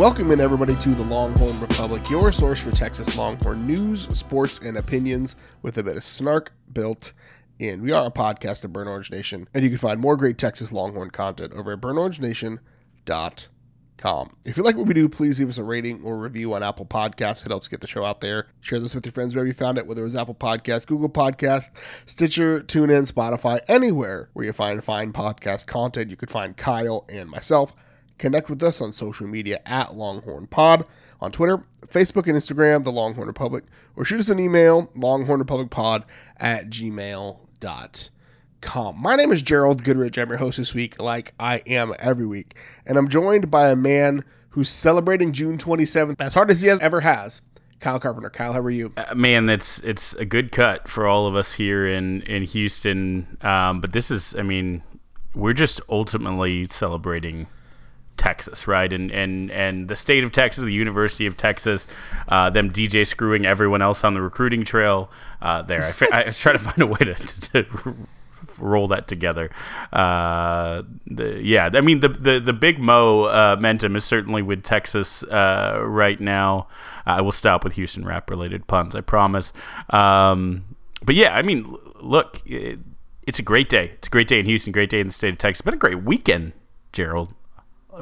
Welcome in everybody to the Longhorn Republic, your source for Texas Longhorn news, sports, and opinions with a bit of snark built in. We are a podcast of Burnt Orange Nation, and you can find more great Texas Longhorn content over at burntorangenation.com. If you like what we do, please leave us a rating or review on Apple Podcasts. It helps get the show out there. Share this with your friends wherever you found it, whether it was Apple Podcasts, Google Podcasts, Stitcher, TuneIn, Spotify, anywhere where you find fine podcast content. You could find Kyle and myself. Connect with us on social media at Longhorn Pod on Twitter, Facebook, and Instagram, The Longhorn Republic, or shoot us an email, longhornrepublicpod at gmail.com. My name is Gerald Goodrich. I'm your host this week, like I am every week. And I'm joined by a man who's celebrating June 27th as hard as he has, ever has. Kyle Carpenter. Kyle, how are you? Uh, man, that's it's a good cut for all of us here in in Houston. Um, but this is, I mean, we're just ultimately celebrating Texas, right? And and and the state of Texas, the University of Texas, uh, them DJ screwing everyone else on the recruiting trail. Uh, there, I, I, was trying to find a way to, to, to roll that together. Uh, the, yeah, I mean the the the big Mo uh, momentum is certainly with Texas uh, right now. I will stop with Houston rap related puns, I promise. Um, but yeah, I mean, look. It, it's a great day. It's a great day in Houston, great day in the state of Texas. Been a great weekend, Gerald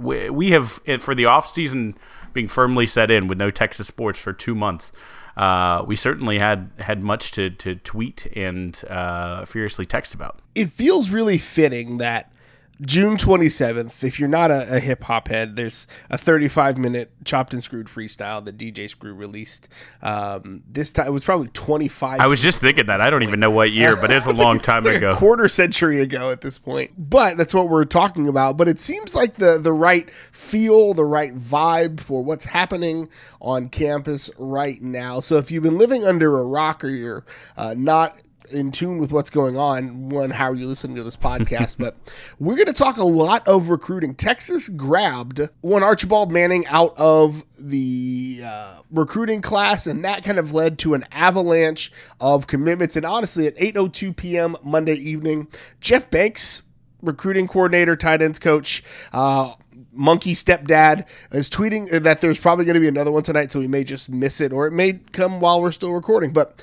we, we have for the off season being firmly set in with no Texas sports for two months. Uh, we certainly had had much to, to tweet and uh, furiously text about. It feels really fitting that June 27th, if you're not a, a hip hop head, there's a 35 minute chopped and screwed freestyle that DJ Screw released. Um, this time it was probably 25. I was just thinking that. I don't even know what year, but it was a long time like ago. A quarter century ago at this point. But that's what we're talking about. But it seems like the the right feel, the right vibe for what's happening on campus right now. So if you've been living under a rock or you're uh, not in tune with what's going on, one, how are you listening to this podcast? but we're going to talk a lot of recruiting. Texas grabbed one Archibald Manning out of the uh, recruiting class, and that kind of led to an avalanche of commitments. And honestly, at 8:02 p.m. Monday evening, Jeff Banks, recruiting coordinator, tight ends coach. Uh, monkey stepdad is tweeting that there's probably going to be another one tonight, so we may just miss it, or it may come while we're still recording. But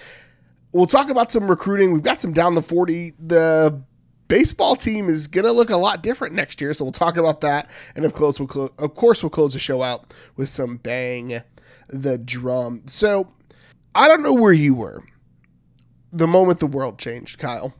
we'll talk about some recruiting. We've got some down the 40. The baseball team is going to look a lot different next year, so we'll talk about that. And of course, we'll clo- of course we'll close the show out with some bang the drum. So I don't know where you were the moment the world changed, Kyle.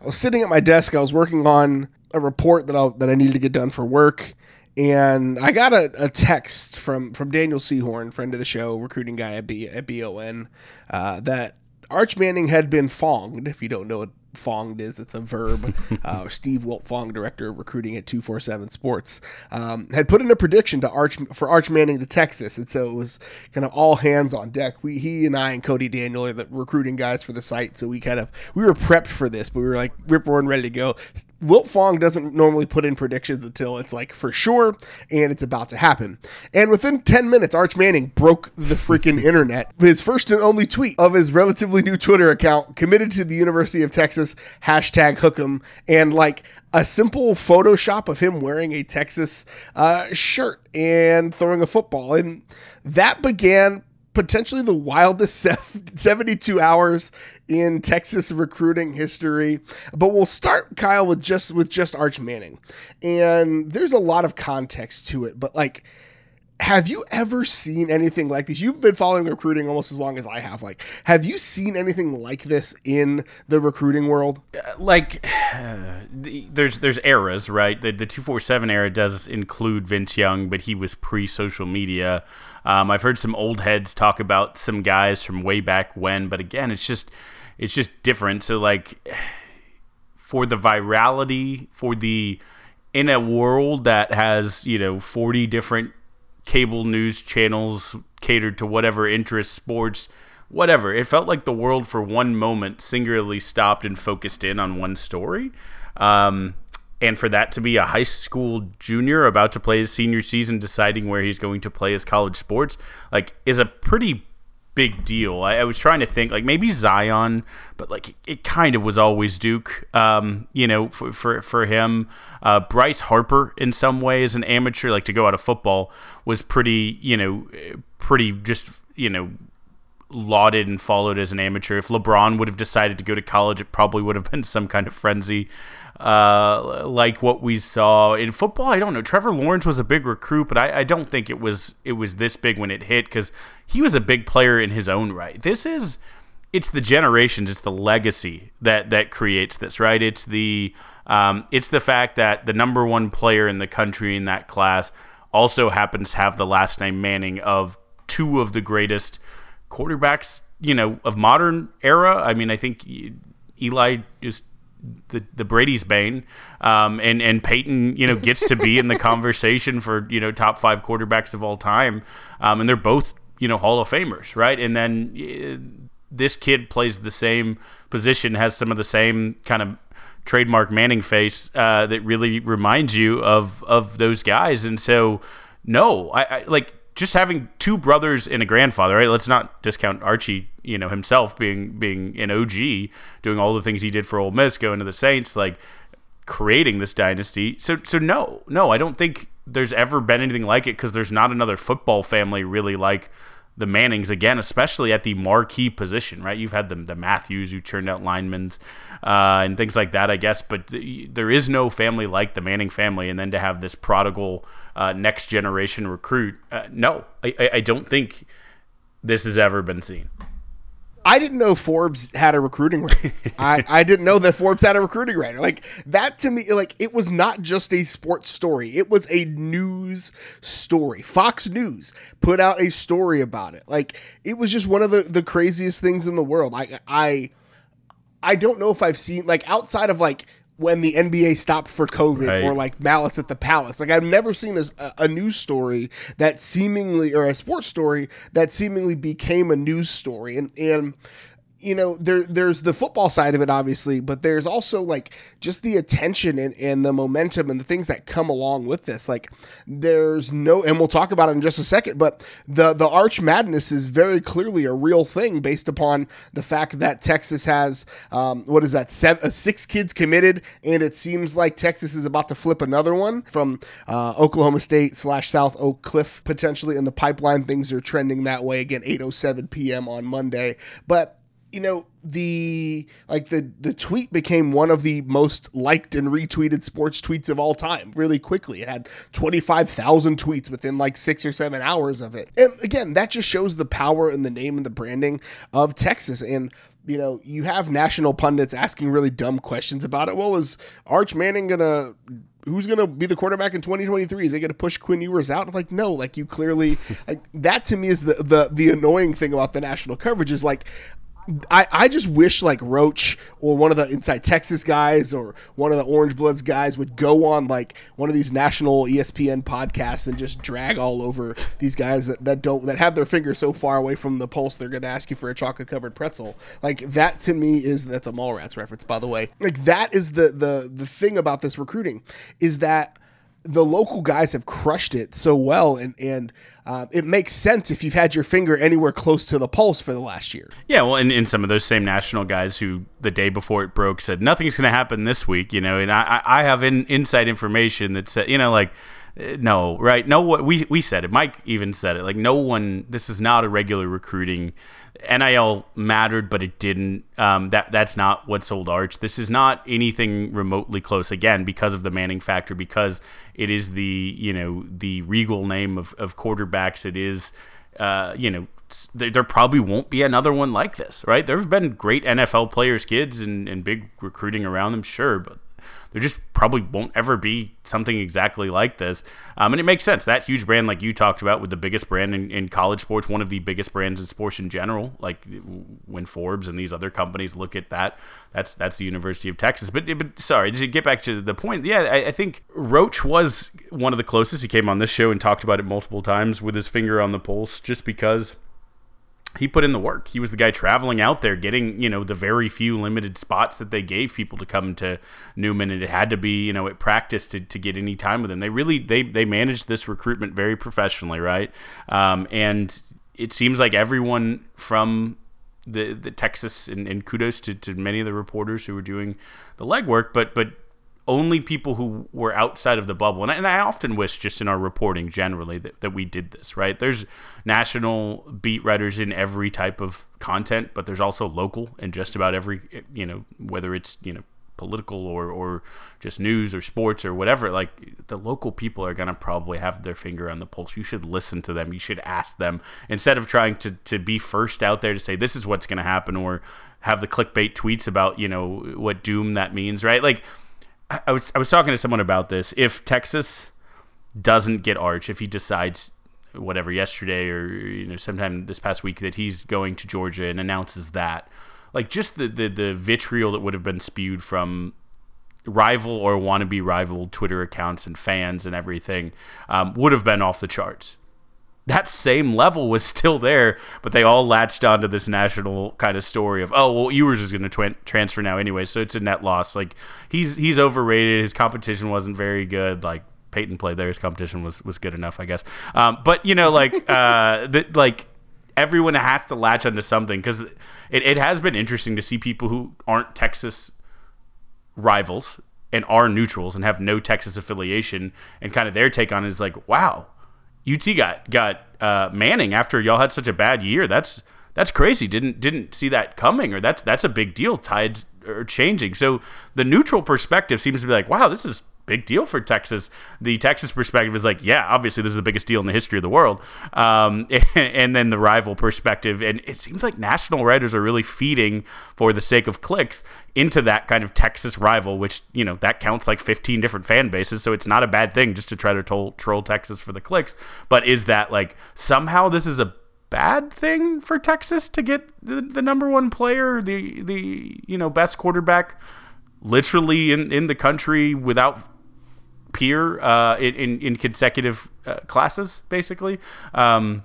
I was sitting at my desk. I was working on a report that I that I needed to get done for work, and I got a, a, text from from Daniel Sehorn, friend of the show, recruiting guy at B at BON, uh, that Arch Manning had been fonged. If you don't know what fonged is, it's a verb. uh, Steve Wiltfong, director of recruiting at 247 Sports, um, had put in a prediction to Arch for Arch Manning to Texas, and so it was kind of all hands on deck. We, he and I and Cody Daniel are the recruiting guys for the site, so we kind of we were prepped for this, but we were like rip roaring ready to go. Wiltfong doesn't normally put in predictions until it's like for sure and it's about to happen. And within 10 minutes, Arch Manning broke the freaking internet. His first and only tweet of his relatively new Twitter account committed to the University of Texas, hashtag hook'em, and like a simple Photoshop of him wearing a Texas uh, shirt and throwing a football. And that began potentially the wildest 72 hours in Texas recruiting history. But we'll start Kyle with just with just Arch Manning. And there's a lot of context to it, but like have you ever seen anything like this? You've been following recruiting almost as long as I have. Like, have you seen anything like this in the recruiting world? Uh, like, uh, the, there's there's eras, right? The the two four seven era does include Vince Young, but he was pre social media. Um, I've heard some old heads talk about some guys from way back when, but again, it's just it's just different. So like, for the virality, for the in a world that has you know 40 different cable news channels catered to whatever interests, sports, whatever. It felt like the world for one moment singularly stopped and focused in on one story. Um, and for that to be a high school junior about to play his senior season, deciding where he's going to play his college sports, like, is a pretty big deal. I, I, was trying to think like maybe Zion, but like it, it kind of was always Duke. Um, you know, for for, for him, uh, Bryce Harper in some ways an amateur, like to go out of football, was pretty you know pretty just you know lauded and followed as an amateur. If LeBron would have decided to go to college, it probably would have been some kind of frenzy uh, like what we saw in football. I don't know. Trevor Lawrence was a big recruit, but I, I don't think it was it was this big when it hit because he was a big player in his own right. This is it's the generations, it's the legacy that that creates this, right? It's the um, it's the fact that the number one player in the country in that class also happens to have the last name Manning of two of the greatest quarterbacks, you know, of modern era. I mean, I think Eli is the the Brady's bane, um, and and Peyton, you know, gets to be in the conversation for you know top five quarterbacks of all time, um, and they're both you know Hall of Famers, right? And then uh, this kid plays the same position, has some of the same kind of trademark Manning face uh, that really reminds you of of those guys, and so no, I, I like just having two brothers and a grandfather, right? Let's not discount Archie, you know, himself being being an OG, doing all the things he did for Ole Miss, going to the Saints, like creating this dynasty. So so no, no, I don't think there's ever been anything like it because there's not another football family really like the Mannings again, especially at the marquee position, right? You've had the, the Matthews who churned out linemen uh, and things like that, I guess, but the, there is no family like the Manning family, and then to have this prodigal uh, next generation recruit, uh, no, I, I don't think this has ever been seen. I didn't know Forbes had a recruiting writer. I, I didn't know that Forbes had a recruiting writer. Like that to me, like it was not just a sports story. It was a news story. Fox News put out a story about it. Like it was just one of the, the craziest things in the world. I I I don't know if I've seen like outside of like when the NBA stopped for COVID right. or like Malice at the Palace. Like I've never seen a, a news story that seemingly or a sports story that seemingly became a news story. And and you know, there there's the football side of it, obviously, but there's also like just the attention and, and the momentum and the things that come along with this. Like there's no, and we'll talk about it in just a second, but the the Arch Madness is very clearly a real thing based upon the fact that Texas has um, what is that seven, uh, six kids committed, and it seems like Texas is about to flip another one from uh, Oklahoma State slash South Oak Cliff potentially in the pipeline. Things are trending that way again. 8:07 p.m. on Monday, but you know the like the the tweet became one of the most liked and retweeted sports tweets of all time really quickly it had 25,000 tweets within like 6 or 7 hours of it and again that just shows the power and the name and the branding of Texas and you know you have national pundits asking really dumb questions about it well is Arch Manning going to who's going to be the quarterback in 2023? Is he going to push Quinn Ewers out? I'm like, no, like you clearly, like that to me is the, the, the annoying thing about the national coverage is like, I, I just wish like Roach or one of the Inside Texas guys or one of the Orange Bloods guys would go on like one of these national ESPN podcasts and just drag all over these guys that, that don't that have their fingers so far away from the pulse they're gonna ask you for a chocolate covered pretzel. Like that to me is that's a Mallrats reference by the way. Like that is the the the thing about this recruiting is that the local guys have crushed it so well, and and uh, it makes sense if you've had your finger anywhere close to the pulse for the last year. Yeah, well, and, and some of those same national guys who the day before it broke said nothing's going to happen this week, you know, and I I have in, inside information that said, you know, like no, right? No, we we said it. Mike even said it. Like no one. This is not a regular recruiting. NIL mattered, but it didn't. Um, that that's not what sold Arch. This is not anything remotely close. Again, because of the Manning factor, because it is the you know the regal name of, of quarterbacks. It is uh, you know there probably won't be another one like this, right? There have been great NFL players' kids and, and big recruiting around them, sure, but there just probably won't ever be something exactly like this. Um, and it makes sense. That huge brand, like you talked about, with the biggest brand in, in college sports, one of the biggest brands in sports in general. Like when Forbes and these other companies look at that, that's that's the University of Texas. But, but sorry, to get back to the point, yeah, I, I think Roach was one of the closest. He came on this show and talked about it multiple times with his finger on the pulse, just because he put in the work. He was the guy traveling out there, getting you know the very few limited spots that they gave people to come to Newman, and it had to be you know at practice to, to get any time with him. They really they they managed this recruitment very professionally, right? Um, and it seems like everyone from the the Texas and, and kudos to, to many of the reporters who were doing the legwork, but but only people who were outside of the bubble. And I, and I, often wish, just in our reporting generally, that, that we did this, right? There's national beat writers in every type of content, but there's also local in just about every, you know, whether it's, you know, political or, or just news or sports or whatever. Like the local people are going to probably have their finger on the pulse. You should listen to them. You should ask them instead of trying to, to be first out there to say, this is what's going to happen or have the clickbait tweets about, you know, what doom that means, right? Like, I was I was talking to someone about this. If Texas doesn't get Arch, if he decides whatever yesterday or you know sometime this past week that he's going to Georgia and announces that, like just the the, the vitriol that would have been spewed from rival or wannabe rival Twitter accounts and fans and everything um, would have been off the charts that same level was still there, but they all latched onto this national kind of story of, oh, well, Ewers is going to transfer now anyway, so it's a net loss. Like he's he's overrated. His competition wasn't very good. Like Peyton played there, his competition was was good enough, I guess. Um, but you know, like uh, the, like everyone has to latch onto something because it, it has been interesting to see people who aren't Texas rivals and are neutrals and have no Texas affiliation and kind of their take on it is like, wow, UT got got uh, Manning after y'all had such a bad year. That's that's crazy. Didn't didn't see that coming, or that's that's a big deal. Tides are changing. So the neutral perspective seems to be like, wow, this is big deal for Texas. The Texas perspective is like, yeah, obviously this is the biggest deal in the history of the world. Um, and, then the rival perspective, and it seems like national writers are really feeding for the sake of clicks into that kind of Texas rival, which you know that counts like 15 different fan bases, so it's not a bad thing just to try to troll, troll Texas for the clicks. But is that like somehow this is a bad thing for Texas to get the, the number one player, the the you know best quarterback literally in, in the country without peer uh, in, in consecutive uh, classes, basically. Um,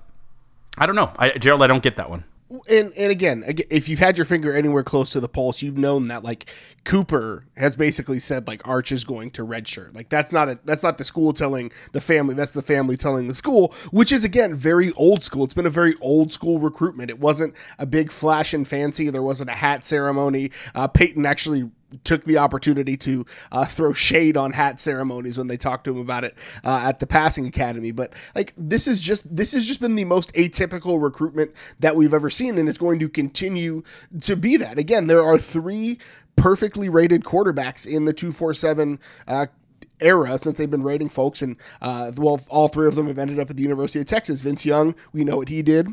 I don't know, I, Gerald. I don't get that one. And and again, if you've had your finger anywhere close to the pulse, you've known that like Cooper has basically said like Arch is going to redshirt. Like that's not a that's not the school telling the family. That's the family telling the school, which is again very old school. It's been a very old school recruitment. It wasn't a big flash and fancy. There wasn't a hat ceremony. Uh, Peyton actually took the opportunity to uh, throw shade on hat ceremonies when they talked to him about it uh, at the passing academy. But like this is just this has just been the most atypical recruitment that we've ever seen, and it's going to continue to be that. Again, there are three perfectly rated quarterbacks in the two four seven. Uh, era since they've been rating folks, and uh, well, all three of them have ended up at the University of Texas. Vince Young, we know what he did.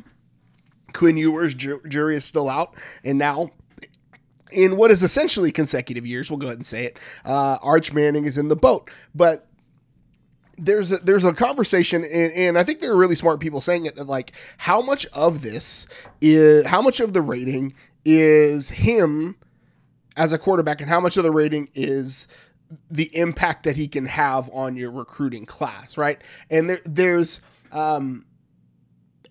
Quinn Ewers' ju- jury is still out, and now in what is essentially consecutive years, we'll go ahead and say it, uh, Arch Manning is in the boat. But there's a, there's a conversation, and, and, I think there are really smart people saying it that like how much of this is how much of the rating is him as a quarterback, and how much of the rating is the impact that he can have on your recruiting class, right? And there there's um,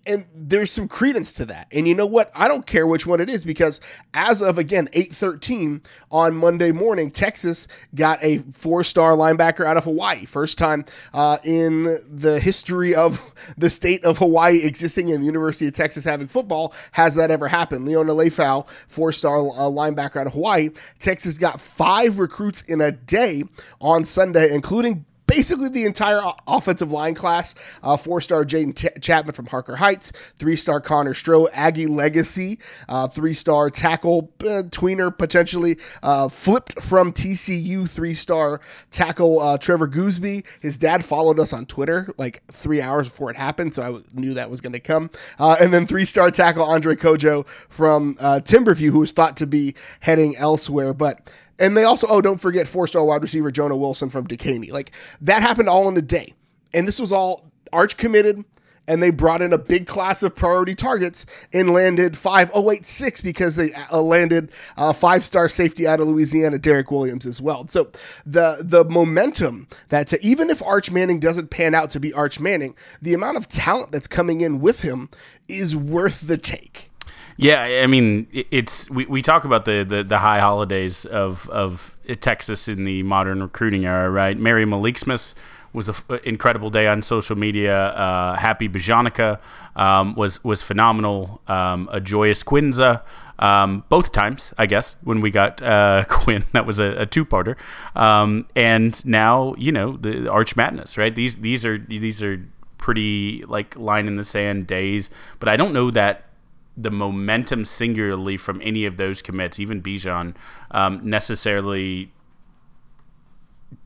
and there's some credence to that. And you know what? I don't care which one it is because as of again 8:13 on Monday morning, Texas got a four-star linebacker out of Hawaii, first time uh, in the history of the state of Hawaii existing and the University of Texas having football has that ever happened. Liona Lefau, four-star uh, linebacker out of Hawaii. Texas got five recruits in a day on Sunday, including basically the entire offensive line class. Uh, four star Jaden Ch- Chatman from Harker Heights, three star Connor Stroh, Aggie Legacy, uh, three star tackle uh, tweener potentially, uh, flipped from TCU, three star tackle uh, Trevor Goosby. His dad followed us on Twitter like three hours before it happened, so I w- knew that was going to come. Uh, and then three star tackle Andre Cojoe from Timberview, who was thought to be heading elsewhere, but and they also, oh, don't forget four star wide receiver Jonah Wilson from Dekaney. Like that happened all in a day. And this was all arch committed. And they brought in a big class of priority targets and landed 5086 because they uh, landed uh, five star safety out of Louisiana, Derek Williams, as well. So the the momentum that to, even if Arch Manning doesn't pan out to be Arch Manning, the amount of talent that's coming in with him is worth the take. Yeah, I mean, it's we, we talk about the, the, the high holidays of of Texas in the modern recruiting era, right? Mary Malik-Smith was an incredible day on social media. Uh, Happy Bajanica um, was was phenomenal. Um, a joyous Quinza. Um, both times, I guess, when we got uh, Quinn, that was a, a two-parter. Um, and now, you know, the Arch Madness, right? These these are these are pretty like line in the sand days, but I don't know that the momentum singularly from any of those commits, even Bijan, um, necessarily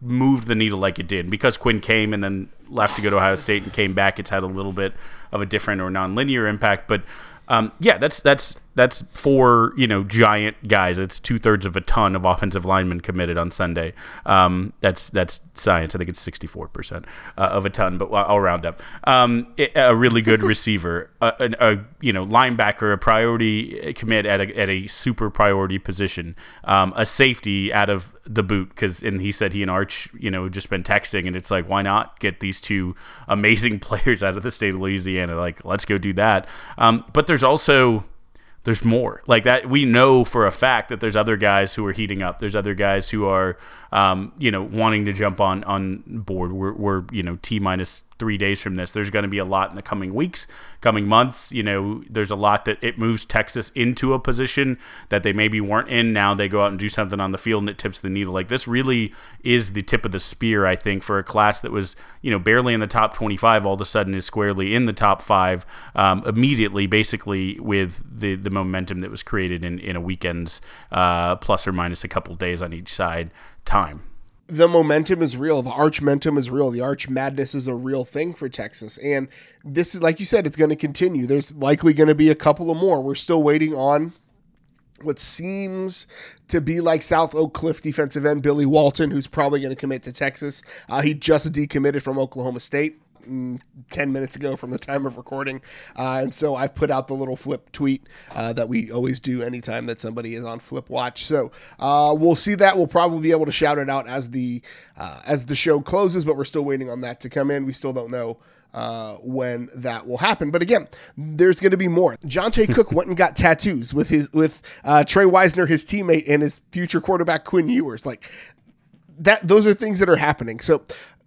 moved the needle like it did. Because Quinn came and then left to go to Ohio State and came back, it's had a little bit of a different or nonlinear impact. But um, yeah, that's that's that's four you know giant guys. It's two thirds of a ton of offensive linemen committed on Sunday. Um, that's that's science. I think it's 64 percent uh, of a ton, but I'll round up. Um, a really good receiver, a, a, a, you know linebacker, a priority commit at a at a super priority position, um, a safety out of the boot because and he said he and Arch you know just been texting and it's like why not get these two amazing players out of the state of Louisiana like let's go do that. Um, but there's also there's more. Like that we know for a fact that there's other guys who are heating up. There's other guys who are um, you know wanting to jump on on board. We're, we're you know t minus three days from this. There's going to be a lot in the coming weeks coming months. You know there's a lot that it moves texas into a position that they maybe weren't in. Now they go out and do something on the field and it tips the needle. Like this really is the tip of the spear i think for a class that was you know barely in the top 25 all of a sudden is squarely in the top five um, immediately basically with the the momentum that was created in, in a weekend's uh, plus or minus a couple days on each side time. The momentum is real. The arch momentum is real. The arch madness is a real thing for Texas. And this is, like you said, it's going to continue. There's likely going to be a couple of more. We're still waiting on what seems to be like South Oak Cliff defensive end Billy Walton, who's probably going to commit to Texas. Uh, he just decommitted from Oklahoma State. Mm, 10 minutes ago from the time of recording. Uh, and so I've put out the little flip tweet uh, that we always do anytime that somebody is on Flip Watch. So uh, we'll see that. We'll probably be able to shout it out as the uh, as the show closes, but we're still waiting on that to come in. We still don't know. Uh, when that will happen, but again, there's going to be more. Johntay Cook went and got tattoos with his with uh, Tre Wisner, his teammate, and his future quarterback Quinn Ewers. Like that, those are things that are happening. So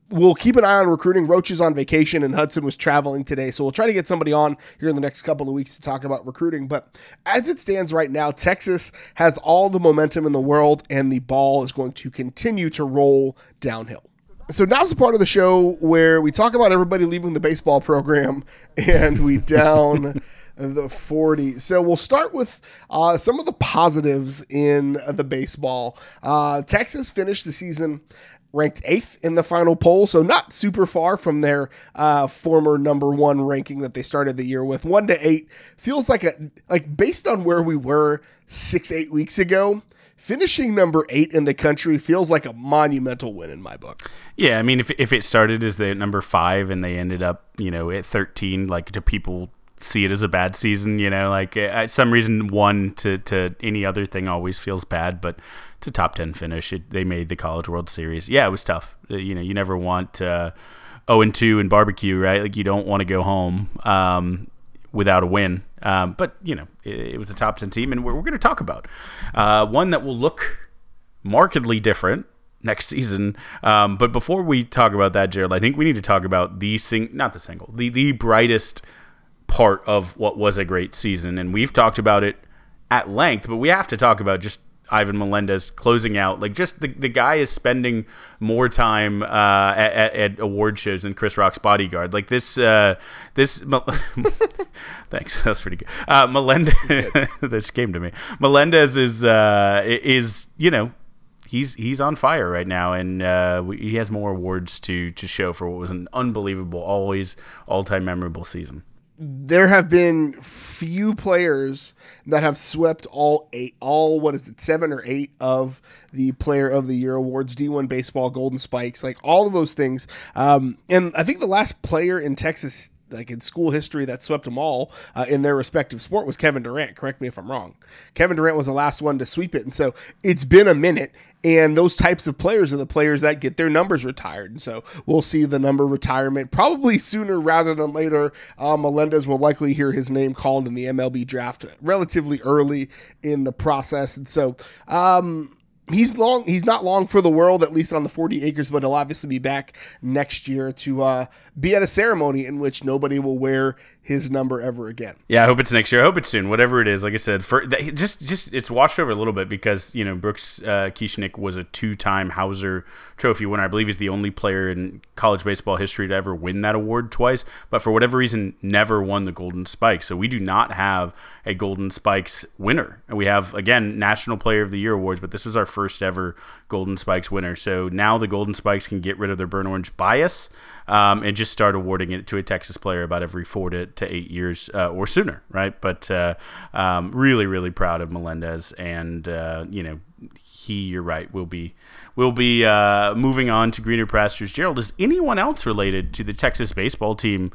we'll keep an eye on recruiting. Roach is on vacation and Hudson was traveling today, so we'll try to get somebody on here in the next couple of weeks to talk about recruiting. But as it stands right now, Texas has all the momentum in the world, and the ball is going to continue to roll downhill. So now's the part of the show where we talk about everybody leaving the baseball program and we down the 40. So we'll start with uh, some of the positives in the baseball. Uh, Texas finished the season ranked eighth in the final poll, so not super far from their uh, former number one ranking that they started the year with. One to eight feels like a like based on where we were six eight weeks ago. Finishing number eight in the country feels like a monumental win in my book. Yeah, I mean, if if it started as the number five and they ended up, you know, at 13, like do people see it as a bad season? You know, like uh, some reason one to to any other thing always feels bad, but it's a top 10 finish. It, they made the College World Series. Yeah, it was tough. Uh, you know, you never want uh, 0 and 2 in barbecue, right? Like you don't want to go home um, without a win. Um, but you know, it, it, was a top 10 team, and we're, we're going to talk about uh, one that will look markedly different next season. Um, but before we talk about that, Gerald, I think we need to talk about the sing, not the single, the the brightest part of what was a great season, and we've talked about it at length. But we have to talk about just Ivan Melendez closing out. Like just the the guy is spending more time uh, at, at, award shows than Chris Rock's bodyguard. Like this uh, this. thanks, that's pretty good. Uh, Melendez, this came to me. Melendez is uh, is you know he's he's on fire right now, and uh, he has more awards to to show for what was an unbelievable, always all time memorable season there have been few players that have swept all eight, all what is it, seven or eight of the Player of the Year awards, D1 baseball, Golden Spikes, like all of those things. Um, and I think the last player in Texas like in school history that swept them all uh, in their respective sport was Kevin Durant. Correct me if I'm wrong. Kevin Durant was the last one to sweep it, and so it's been a minute. And those types of players are the players that get their numbers retired, and so we'll see the number retirement probably sooner rather than later. Uh, Melendez will likely hear his name called in the MLB draft relatively early in the process, and so. Um, he's long he's not long for the world at least on the 40 acres but he'll obviously be back next year to uh, be at a ceremony in which nobody will wear his number ever again. Yeah, I hope it's next year. I hope it's soon. Whatever it is, like I said, for just just it's washed over a little bit because you know Brooks uh, Kieschnick was a two-time Howser Trophy winner. I believe he's the only player in college baseball history to ever win that award twice. But for whatever reason, never won the Golden Spike. So we do not have a Golden Spikes winner. And we have again National Player of the Year awards, but this was our first ever Golden Spikes winner. So now the Golden Spikes can get rid of their burn orange bias um, and just start awarding it to a Texas player about every four to, to eight years uh, or sooner, right? But uh, um, really, really proud of Melendez, and uh, you know, he, you're right, will be will be uh, moving on to greener pastures. Gerald, is anyone else related to the Texas baseball team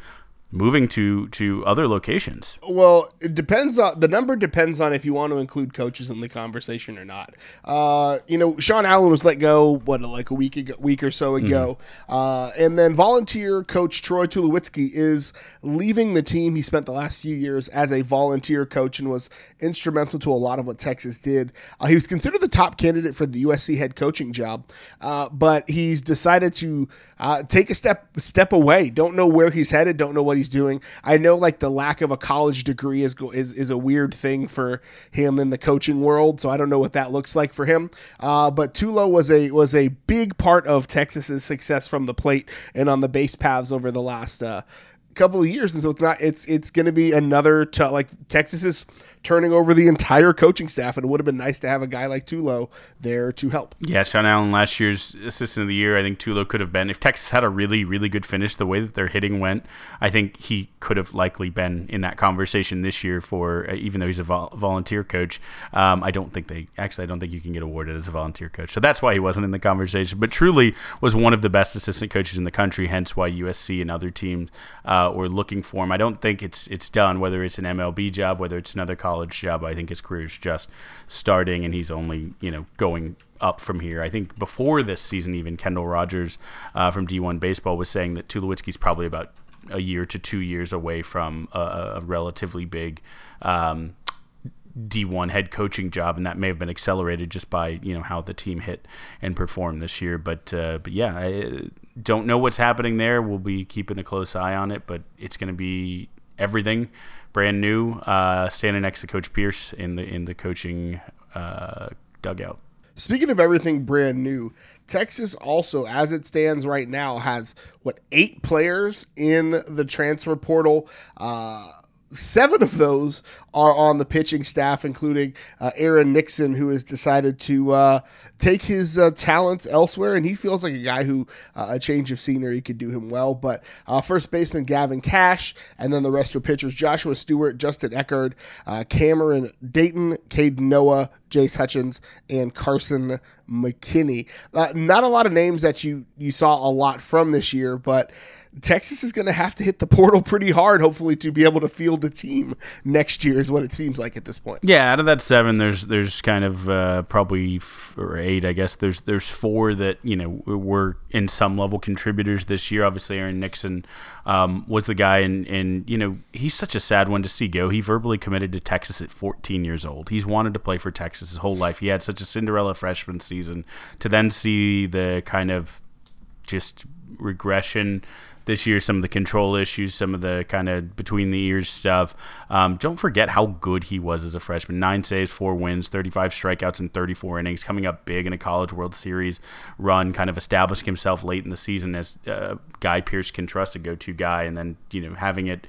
moving to to other locations? Well, it depends on the number depends on if you want to include coaches in the conversation or not. Uh, you know, Sean Allen was let go what like a week ago, week or so ago, mm-hmm. uh, and then volunteer coach Troy Tulowitzki is leaving the team. He spent the last few years as a volunteer coach and was instrumental to a lot of what Texas did. Uh, he was considered the top candidate for the USC head coaching job, uh, but he's decided to uh, take a step step away. Don't know where he's headed. Don't know what he's doing. I know like the lack of a college degree is is is a weird thing for him in the coaching world, so I don't know what that looks like for him. Uh, but Tulo was a was a big part of Texas's success from the plate and on the base paths over the last uh, couple of years, and so it's not it's it's going to be another t- like Texas is turning over the entire coaching staff, and it would have been nice to have a guy like Tulo there to help. Yeah, Sean Allen, last year's assistant of the year, I think Tulo could have been. If Texas had a really, really good finish, the way that their hitting went, I think he could have likely been in that conversation this year for, uh, even though he's a vol- volunteer coach. Um, I don't think they, actually, I don't think you can get awarded as a volunteer coach. So that's why he wasn't in the conversation, but truly was one of the best assistant coaches in the country, hence why USC and other teams uh, were looking for him. I don't think it's it's done, whether it's an MLB job, whether it's another college college job. I think his career is just starting, and he's only you know going up from here. I think before this season, even Kendall Rogers uh, from D1 Baseball was saying that Tulowitzki's probably about a year to two years away from a, a relatively big um, D1 head coaching job, and that may have been accelerated just by you know how the team hit and performed this year. But uh, but yeah, I don't know what's happening there. We'll be keeping a close eye on it, but it's going to be everything brand new, uh, standing next to Coach Pierce in the in the coaching uh, dugout. Speaking of everything brand new, Texas also, as it stands right now, has what eight players in the transfer portal. Uh, seven of those are on the pitching staff, including uh, Aaron Nixon, who has decided to uh, take his uh, talents elsewhere, and he feels like a guy who uh, a change of scenery could do him well. But uh, first baseman Gavin Cash, and then the rest are pitchers: Joshua Stewart, Justin Eckert, uh, Cameron Dayton, Cade Noah, Jace Hutchins, and Carson McKinney. not a lot of names that you you saw a lot from this year, but Texas is going to have to hit the portal pretty hard, hopefully, to be able to field a team next year. Is what it seems like at this point. Yeah, out of that seven, there's there's kind of uh, probably or eight, I guess. There's there's four that you know were in some level contributors this year. Obviously, Aaron Nixon um, was the guy, and and you know he's such a sad one to see go. He verbally committed to Texas at 14 years old. He's wanted to play for Texas his whole life. He had such a Cinderella freshman season to then see the kind of just regression this year, some of the control issues, some of the kind of between the ears stuff. Um, don't forget how good he was as a freshman. Nine saves, four wins, 35 strikeouts in 34 innings, coming up big in a College World Series run, kind of establishing himself late in the season as a guy Pierce can trust, a go-to guy, and then you know having it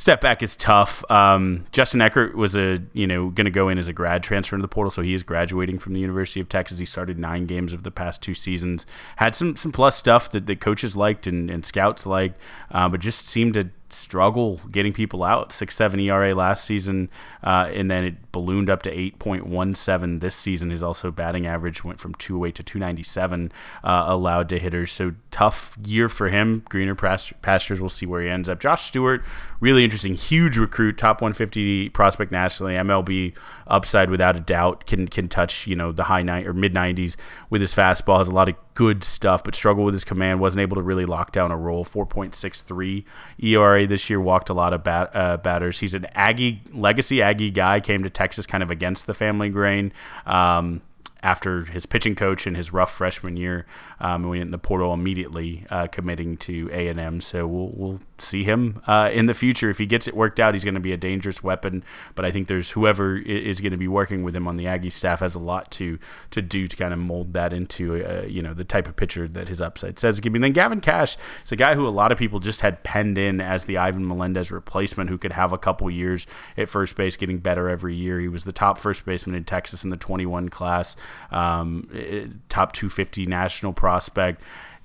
step back is tough. Um, Justin Eckert was a you know going to go in as a grad transfer into the portal, so he is graduating from the University of Texas. He started nine games of the past two seasons. Had some some plus stuff that the coaches liked and, and scouts liked, uh, but just seemed to struggle getting people out. Six seven ERA last season, uh, and then it ballooned up to 8.17 this season. His also batting average went from 208 to 297 uh, allowed to hitters. So tough year for him. Greener pastures. We'll see where he ends up. Josh Stewart, really interesting, huge recruit, top 150 prospect nationally. MLB upside without a doubt. Can can touch you know the high nine or mid 90s with his fastball. Has a lot of good stuff, but struggled with his command. Wasn't able to really lock down a role. 4.63 ERA this year. Walked a lot of bat, uh, batters. He's an Aggie legacy Aggie guy. Came to Texas kind of against the family grain. Um, after his pitching coach in his rough freshman year, um, went in the portal immediately, uh, committing to A and M. So we'll we'll see him uh, in the future. If he gets it worked out, he's going to be a dangerous weapon. But I think there's whoever is going to be working with him on the Aggie staff has a lot to to do to kind of mold that into a, you know the type of pitcher that his upside says it can be. And then Gavin Cash is a guy who a lot of people just had penned in as the Ivan Melendez replacement, who could have a couple years at first base, getting better every year. He was the top first baseman in Texas in the 21 class, um, top 250 national prospect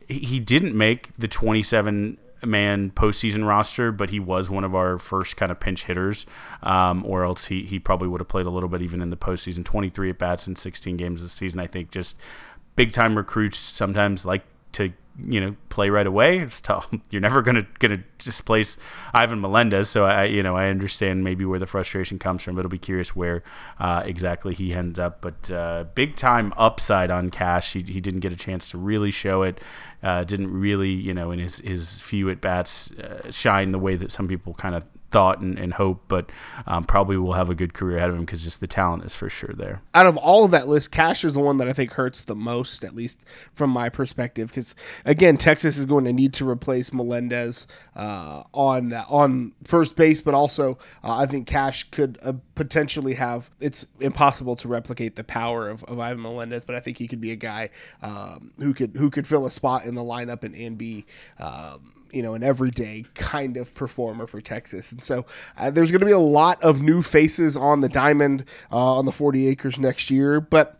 he didn't make the 27 man postseason roster, but he was one of our first kind of pinch hitters, um, or else he, he probably would have played a little bit even in the postseason. 23 at bats in 16 games this season. I think just big time recruits sometimes like to you know play right away. It's tough. You're never gonna gonna displace Ivan Melendez, so I you know I understand maybe where the frustration comes from. But I'll be curious where uh, exactly he ends up. But uh, big time upside on Cash. He, he didn't get a chance to really show it. Uh, didn't really you know in his his few at bats uh, shine the way that some people kind of thought and, and hope, but um, probably will have a good career ahead of him because just the talent is for sure there. Out of all of that list, Cash is the one that I think hurts the most, at least from my perspective, because again, Texas is going to need to replace Melendez uh, on on first base, but also uh, I think Cash could uh, potentially have. It's impossible to replicate the power of, of Ivan Melendez, but I think he could be a guy um, who could who could fill a spot in the lineup and, and be. Um, you know, an everyday kind of performer for Texas. And so uh, there's going to be a lot of new faces on the diamond uh, on the 40 acres next year. But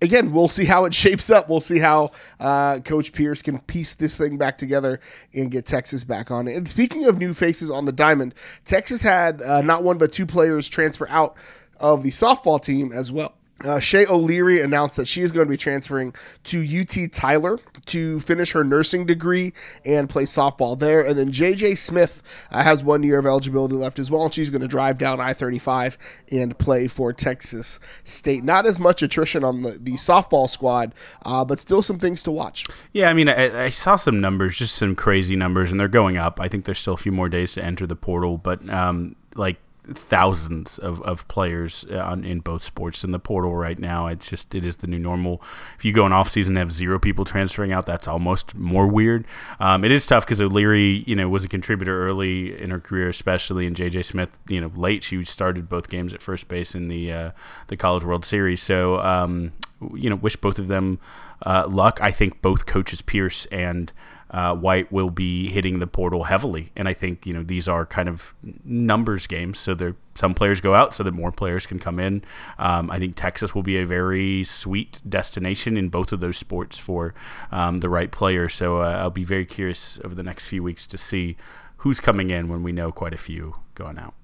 again, we'll see how it shapes up. We'll see how uh, Coach Pierce can piece this thing back together and get Texas back on it. And speaking of new faces on the diamond, Texas had uh, not one but two players transfer out of the softball team as well. Uh, Shea O'Leary announced that she is going to be transferring to UT Tyler to finish her nursing degree and play softball there. And then JJ Smith uh, has one year of eligibility left as well, and she's going to drive down I 35 and play for Texas State. Not as much attrition on the, the softball squad, uh, but still some things to watch. Yeah, I mean, I, I, saw some numbers, just some crazy numbers, and they're going up. I think there's still a few more days to enter the portal, but um, like thousands of, of players uh, on, in both sports in the portal right now. It's just it is the new normal. If you go in off season and have zero people transferring out, that's almost more weird. Um, it is tough because O'Leary, you know, was a contributor early in her career, especially in JJ Smith, you know, late. She started both games at first base in the uh, the College World Series. So um, you know, wish both of them uh, luck. I think both coaches Pierce and uh, White will be hitting the portal heavily, and I think you know these are kind of numbers games. So there, some players go out so that more players can come in. Um, I think Texas will be a very sweet destination in both of those sports for um, the right player. So uh, I'll be very curious over the next few weeks to see who's coming in when we know quite a few going out.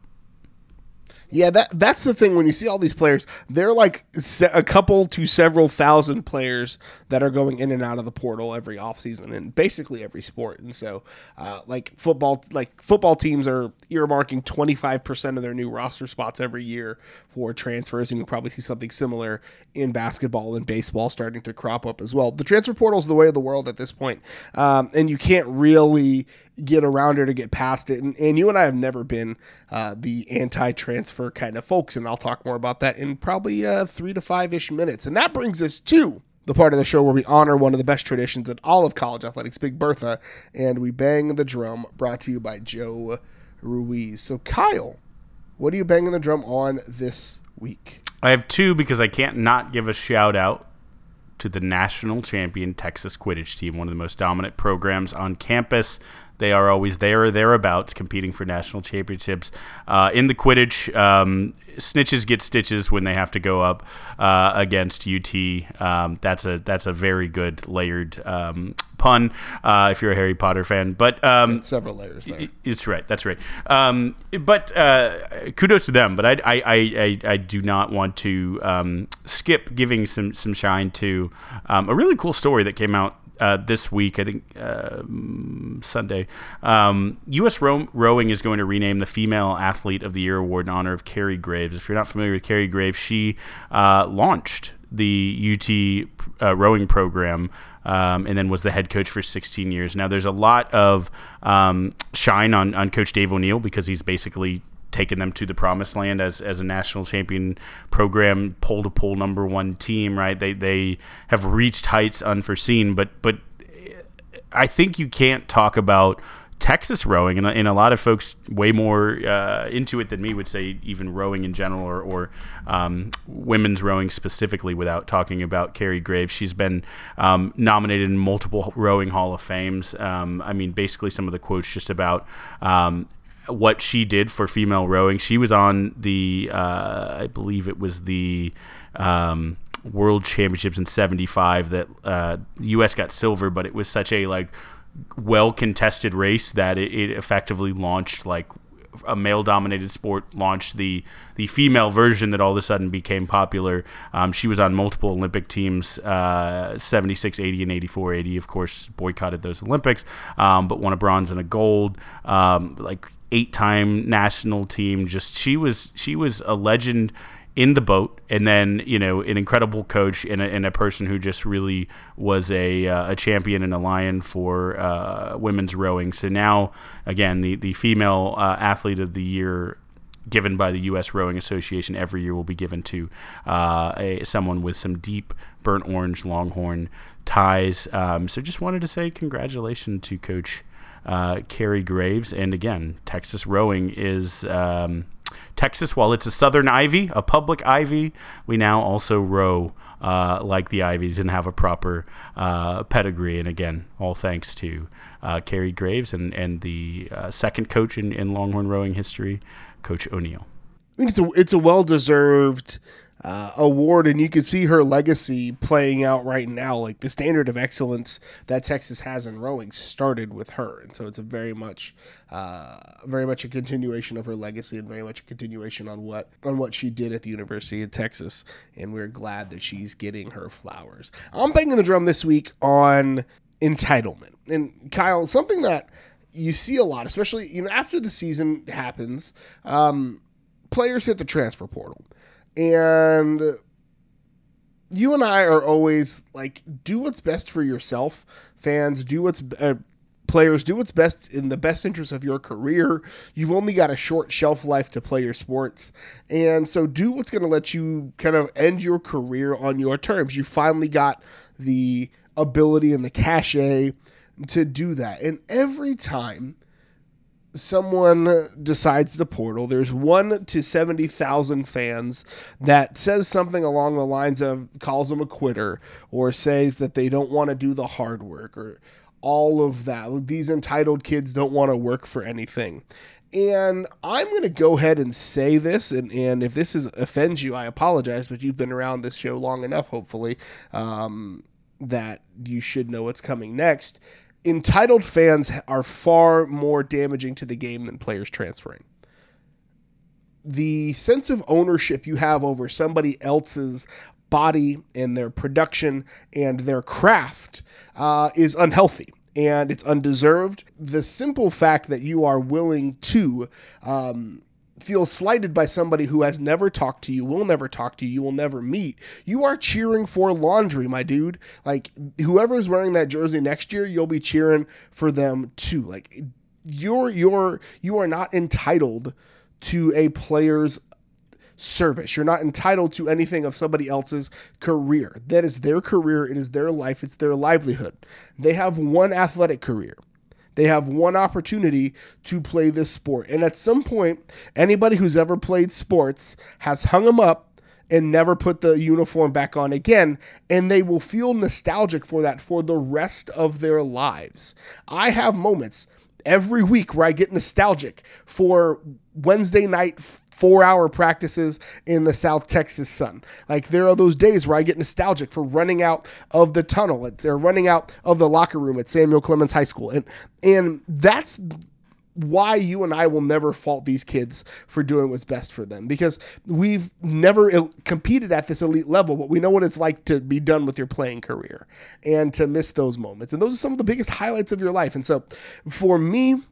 Yeah, that that's the thing when you see all these players, they're like se- a couple to several thousand players that are going in and out of the portal every offseason in basically every sport. And so, uh, like football, like football teams are earmarking 25% of their new roster spots every year for transfers, and you probably see something similar in basketball and baseball starting to crop up as well. The transfer portal is the way of the world at this point, um, and you can't really get around it or get past it. And, and you and I have never been uh, the anti-transfer kind of folks, and I'll talk more about that in probably uh, three to five ish minutes. And that brings us to the part of the show where we honor one of the best traditions in all of college athletics, Big Bertha, and we bang the drum, brought to you by Joe Ruiz. So, Kyle, what are you banging the drum on this week? I have two because I can't not give a shout out to the national champion Texas Quidditch team, one of the most dominant programs on campus. They are always there or thereabouts competing for national championships. Uh, in the Quidditch, um, snitches get stitches when they have to go up uh, against UT. Um, that's a that's a very good layered um, pun uh, if you're a Harry Potter fan. But um, several layers there. It's right. That's right. Um, but uh, kudos to them. But I, I, I, I, do not want to um, skip giving some some shine to um, a really cool story that came out uh, this week, I think uh, Sunday, um, U.S. Row- Rowing is going to rename the Female Athlete of the Year award in honor of Carie Graves. If you're not familiar with Carie Graves, she uh, launched the UT uh, rowing program um, and then was the head coach for 16 years. Now, there's a lot of um, shine on, on Coach Dave O'Neill because he's basically taken them to the promised land as as a national champion program, pole to pole number one team. Right? They they have reached heights unforeseen. But but I think you can't talk about Texas rowing, and, and a lot of folks way more uh, into it than me would say even rowing in general or, or um, women's rowing specifically without talking about Carie Graves. She's been um, nominated in multiple rowing Hall of Fames. Um, I mean, basically some of the quotes just about um, what she did for female rowing. She was on the, uh, I believe it was the um, World Championships in '75 that uh, U.S. got silver, but it was such a like well contested race that it, it effectively launched like a male dominated sport launched the the female version that all of a sudden became popular. Um, she was on multiple Olympic teams, uh, 76, 80, and 84. 80, of course, boycotted those Olympics, um, but won a bronze and a gold. Um, like eight-time national team. Just she was she was a legend in the boat, and then you know an incredible coach and a, and a person who just really was a uh, a champion and a lion for uh, women's rowing. So now again, the the female uh, athlete of the year given by the U.S. Rowing Association every year will be given to uh, a, someone with some deep burnt orange Longhorn ties. Um, so just wanted to say congratulations to Coach uh, Carie Graves. And again, Texas rowing is. Um, Texas, while it's a Southern Ivy, a public Ivy, we now also row uh, like the Ivies and have a proper uh, pedigree. And again, all thanks to uh, Carie Graves and, and the uh, second coach in, in Longhorn rowing history, Coach O'Neill. I mean, it's a, it's a well deserved uh, award, and you can see her legacy playing out right now. Like the standard of excellence that Texas has in rowing started with her, and so it's a very much, uh, very much a continuation of her legacy, and very much a continuation on what on what she did at the University of Texas. And we're glad that she's getting her flowers. I'm banging the drum this week on entitlement, and Kyle, something that you see a lot, especially you know after the season happens. Um, players hit the transfer portal and you and I are always like, do what's best for yourself, fans. Do what's uh, players do what's best in the best interest of your career. You've only got a short shelf life to play your sports, and so do what's going to let you kind of end your career on your terms. You finally got the ability and the cachet to do that, and every time someone decides to portal, there's one to 70,000 fans that says something along the lines of calls them a quitter or says that they don't want to do the hard work or all of that. These entitled kids don't want to work for anything. And I'm going to go ahead and say this, and, and if this is offends you, I apologize, but you've been around this show long enough, hopefully, um, that you should know what's coming next entitled fans are far more damaging to the game than players transferring. The sense of ownership you have over somebody else's body and their production and their craft uh, is unhealthy and it's undeserved. The simple fact that you are willing to um, feel slighted by somebody who has never talked to you, will never talk to you, you will never meet, you are cheering for laundry, my dude. Like whoever's wearing that jersey next year, you'll be cheering for them too. Like you're you're you are not entitled to a player's service. You're not entitled to anything of somebody else's career. That is their career, it is their life, it's their livelihood. They have one athletic career. They have one opportunity to play this sport. And at some point, anybody who's ever played sports has hung them up and never put the uniform back on again, and they will feel nostalgic for that for the rest of their lives. I have moments every week where I get nostalgic for Wednesday night four hour practices in the South Texas sun. Like there are those days where I get nostalgic for running out of the tunnel or running out of the locker room at Samuel Clemens High School. And and that's why you and I will never fault these kids for doing what's best for them because we've never competed at this elite level, but we know what it's like to be done with your playing career and to miss those moments. And those are some of the biggest highlights of your life. And so for me,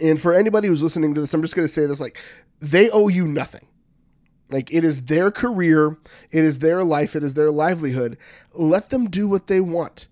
and for anybody who's listening to this, I'm just going to say this like, they owe you nothing. Like, it is their career, it is their life, it is their livelihood. Let them do what they want.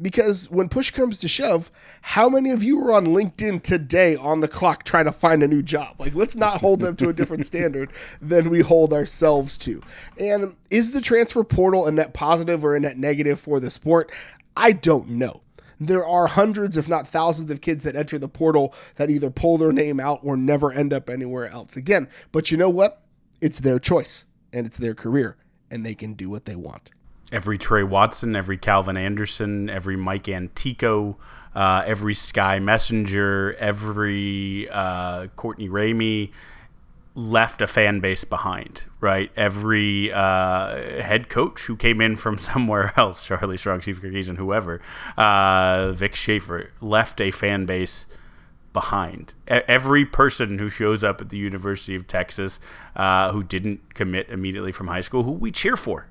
Because when push comes to shove, how many of you are on LinkedIn today on the clock trying to find a new job? Like, let's not hold them to a different standard than we hold ourselves to. And is the transfer portal a net positive or a net negative for the sport? I don't know there are hundreds, if not thousands, of kids that enter the portal that either pull their name out or never end up anywhere else again. But you know what? It's their choice and it's their career, and they can do what they want. Every Tre Watson, every Calvin Anderson, every Mike Antico, uh, every Sky Messenger, every uh, Courtney Ramey, left a fan base behind, right? Every uh, head coach who came in from somewhere else, Charlie Strong, Steve Sarkisian, whoever, uh, Vic Schaefer, left a fan base behind. Every person who shows up at the University of Texas uh, who didn't commit immediately from high school, who we cheer for.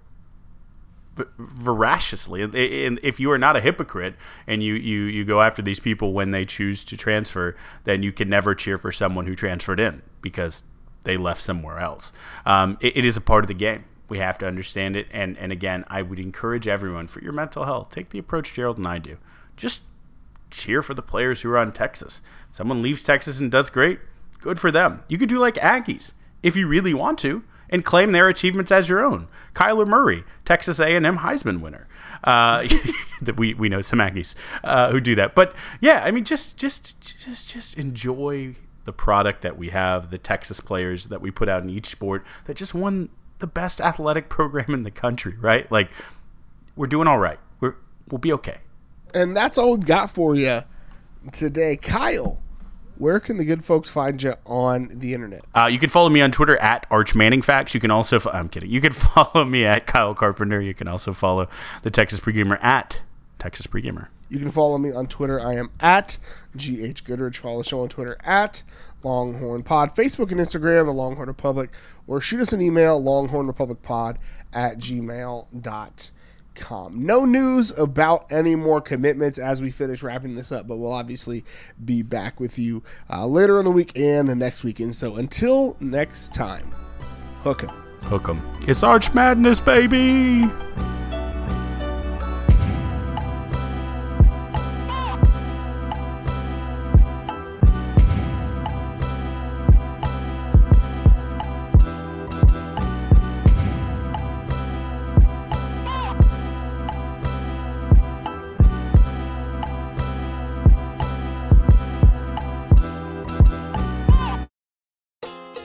Voraciously, and if you are not a hypocrite and you, you, you go after these people when they choose to transfer, then you can never cheer for someone who transferred in because they left somewhere else. Um, it, it is a part of the game. We have to understand it. And, and again, I would encourage everyone for your mental health, take the approach Gerald and I do. Just cheer for the players who are on Texas. If someone leaves Texas and does great, good for them. You could do like Aggies if you really want to and claim their achievements as your own. Kyler Murray, Texas A&M Heisman winner. Uh, we we know some Aggies uh, who do that. But yeah, I mean, just just just just enjoy the product that we have, the Texas players that we put out in each sport that just won the best athletic program in the country, right? Like we're doing all right. We're we'll be okay. And that's all we've got for you today, Kyle. Where can the good folks find you on the internet? Uh, you can follow me on Twitter at Arch Manning Facts. You can also, I'm kidding. You can follow me at Kyle Carpenter. You can also follow the Texas Pregamer at Texas Pregamer. You can follow me on Twitter. I am at GH Goodrich. Follow the show on Twitter at Longhorn Pod, Facebook and Instagram, the Longhorn Republic, or shoot us an email, longhornrepublicpod at gmail.com. No news about any more commitments as we finish wrapping this up, but we'll obviously be back with you uh, later in the week and the next weekend. So until next time, hook 'em. Hook 'em. It's Arch Madness, baby!